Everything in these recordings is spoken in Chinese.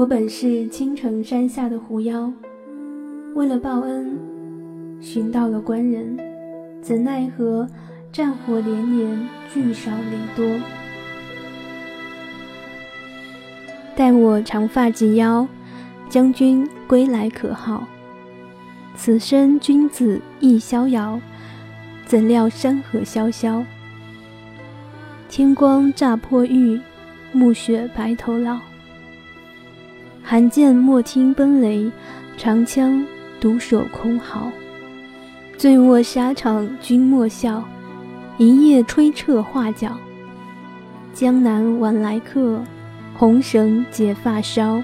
我本是青城山下的狐妖，为了报恩，寻到了官人，怎奈何战火连年，聚少离多。待我长发及腰，将军归来可好？此生君子亦逍遥，怎料山河萧萧。天光乍破玉，暮雪白头老。寒剑莫听奔雷，长枪独守空壕。醉卧沙场君莫笑，一夜吹彻画角。江南晚来客，红绳结发梢。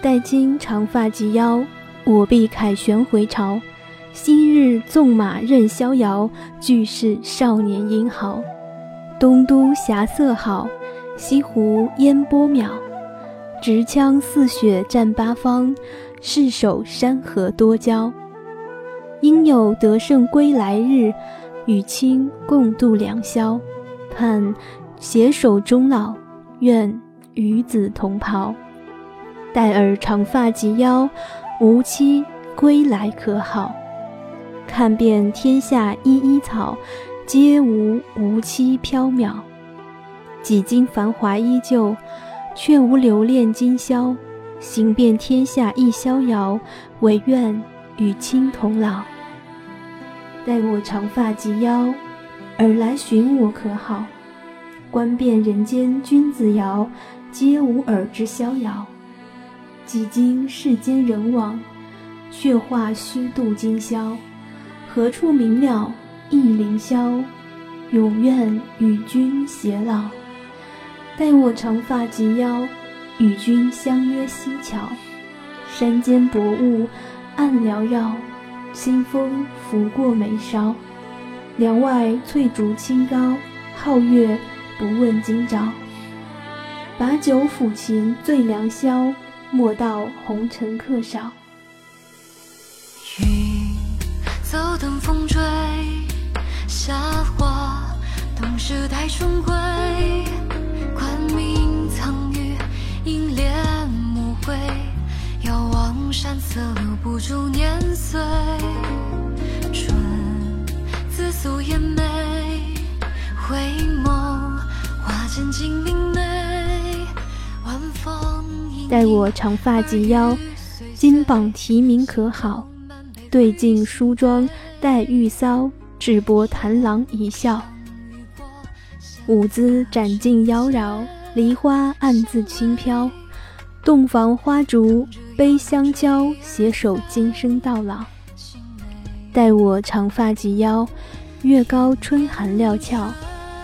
待今长发及腰，我必凯旋回朝。昔日纵马任逍遥，俱是少年英豪。东都霞色好。西湖烟波渺，执枪似雪战八方，誓守山河多娇。应有得胜归来日，与卿共度良宵。盼携手终老，愿与子同袍。待尔长发及腰，吾妻归来可好？看遍天下依依草，皆无吾妻缥缈。几经繁华依旧，却无留恋今宵。行遍天下亦逍遥，唯愿与卿同老。待我长发及腰，尔来寻我可好？观遍人间君子谣，皆无尔之逍遥。几经世间人往，却话虚度今宵。何处明了一凌霄？永愿与君偕老。待我长发及腰，与君相约西桥。山间薄雾暗缭绕，清风拂过眉梢。梁外翠竹清高，皓月不问今朝。把酒抚琴醉良宵，莫道红尘客少。云走等风追，夏花冬时待春归。山色不住年岁，春自素颜美，回眸花间尽明媚。晚风待我长发及腰，金榜题名可好？对镜梳妆待玉搔，智拨弹郎一笑。舞姿展尽妖娆，梨花暗自轻飘。洞房花烛悲相交，携手今生到老。待我长发及腰，月高春寒料峭，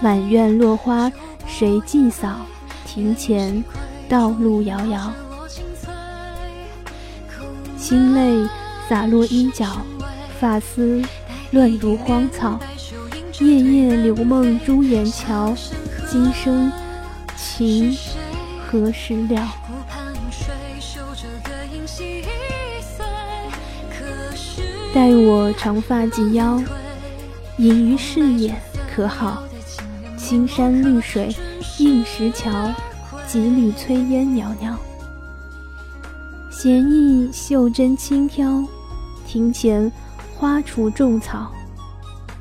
满院落花谁寄扫？庭前道路遥遥，清泪洒落衣角，发丝乱如荒草。夜夜留梦朱颜桥，今生情何时了？待我长发及腰，隐于视野，可好？青山绿水映石桥，几缕炊烟袅袅。闲意袖珍轻挑，庭前花锄种草。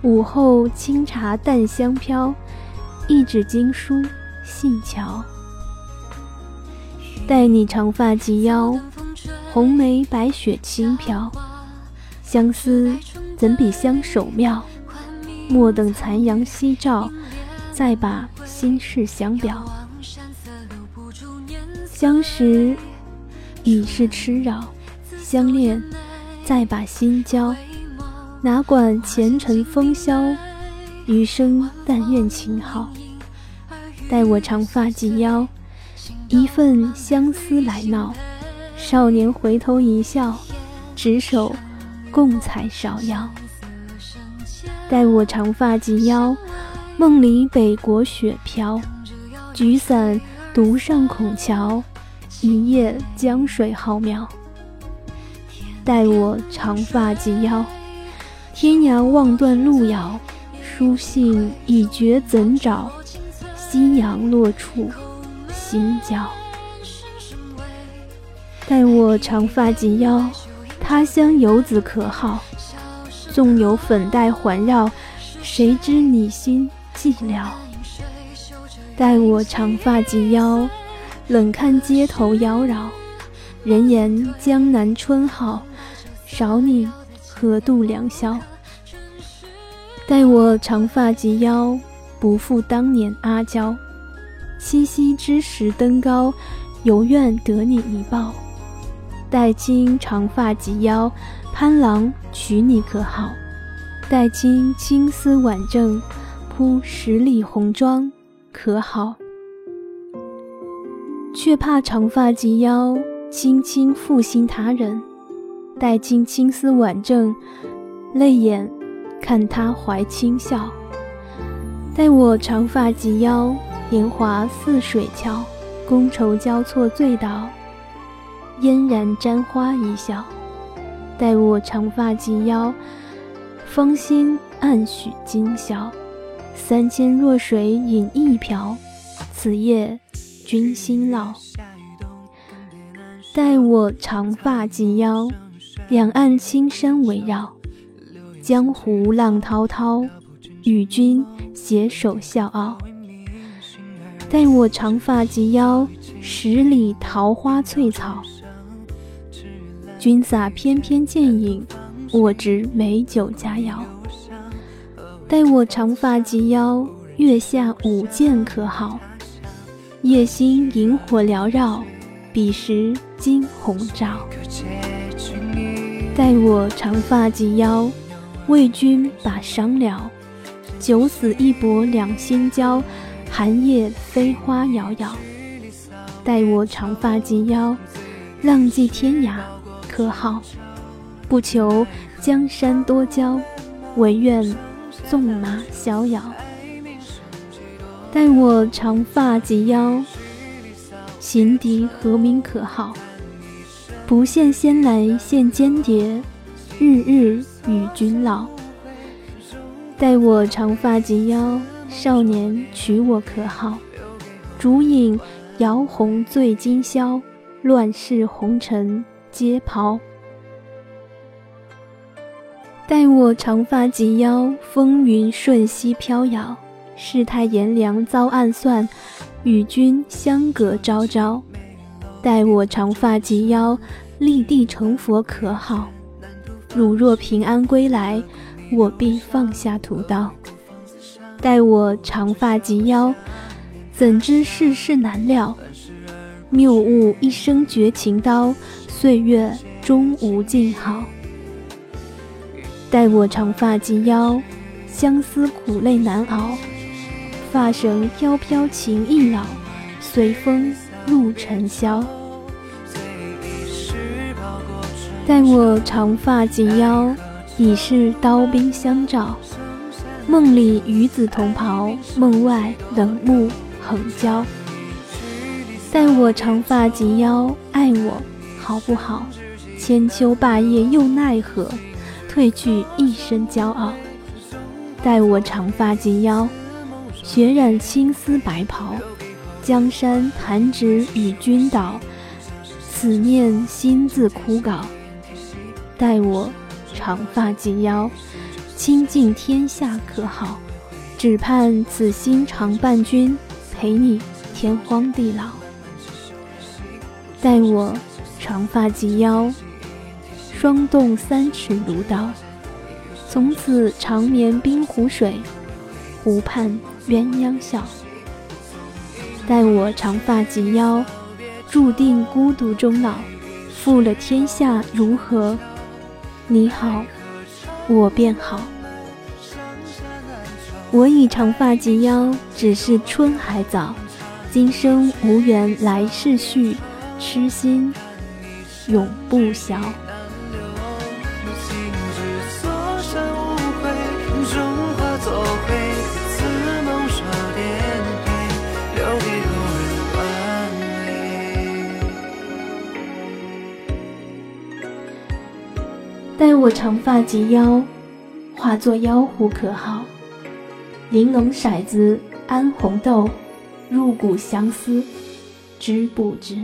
午后清茶淡香飘，一纸经书细瞧。待你长发及腰，红梅白雪轻飘。相思怎比相守妙？莫等残阳西照，再把心事相表。相识已是痴扰，相恋再把心交。哪管前尘风萧，余生但愿情好。待我长发及腰，一份相思来闹。少年回头一笑，执手。共采芍药，待我长发及腰，梦里北国雪飘。举伞独上孔桥，一夜江水浩渺。待我长发及腰，天涯望断路遥。书信已绝怎找？夕阳落处，心焦。待我长发及腰，他乡游子可好？纵有粉黛环绕，谁知你心寂寥？待我长发及腰，冷看街头妖娆。人言江南春好，少你何度良宵？待我长发及腰，不负当年阿娇。七夕之时登高，犹愿得你一抱。待卿长发及腰，潘郎娶你可好？待卿青丝挽正，铺十里红妆可好？却怕长发及腰，轻轻负心他人。待卿青丝挽正，泪眼看他怀轻笑。待我长发及腰，年华似水桥，觥筹交错醉倒。嫣然沾花一笑，待我长发及腰，芳心暗许今宵。三千弱水饮一瓢，此夜君心老。待我长发及腰，两岸青山围绕，江湖浪滔滔，与君携手笑傲。待我长发及腰，十里桃花翠草。君洒翩翩剑影，我执美酒佳肴。待我长发及腰，月下舞剑可好？夜星萤火缭绕，彼时惊鸿照。待我长发及腰，为君把伤了。九死一搏两心交，寒夜飞花摇摇。待我长发及腰，浪迹天涯。可好？不求江山多娇，唯愿纵马逍遥。待我长发及腰，行敌何名可好？不羡仙来献间谍，日日与君老。待我长发及腰，少年娶我可好？烛影摇红醉今宵，乱世红尘。皆袍。待我长发及腰，风云瞬息飘摇。世态炎凉遭暗算，与君相隔朝朝。待我长发及腰，立地成佛可好？汝若平安归来，我必放下屠刀。待我长发及腰，怎知世事难料？谬误一生绝情刀。岁月终无尽好，待我长发及腰，相思苦泪难熬。发绳飘飘情易老，随风入尘嚣。待我长发及腰，已是刀兵相照。梦里与子同袍，梦外冷目横交。待我长发及腰，爱我。好不好？千秋霸业又奈何？褪去一身骄傲。待我长发及腰，血染青丝白袍。江山弹指与君倒，此念心自枯槁。待我长发及腰，倾尽天下可好？只盼此心常伴君，陪你天荒地老。待我。长发及腰，霜冻三尺如刀。从此长眠冰湖水，湖畔鸳鸯笑。待我长发及腰，注定孤独终老。负了天下如何？你好，我便好。我已长发及腰，只是春还早。今生无缘，来世续，痴心。永不消。待我长发及腰，化作妖狐可好？玲珑骰子安红豆，入骨相思。知不知。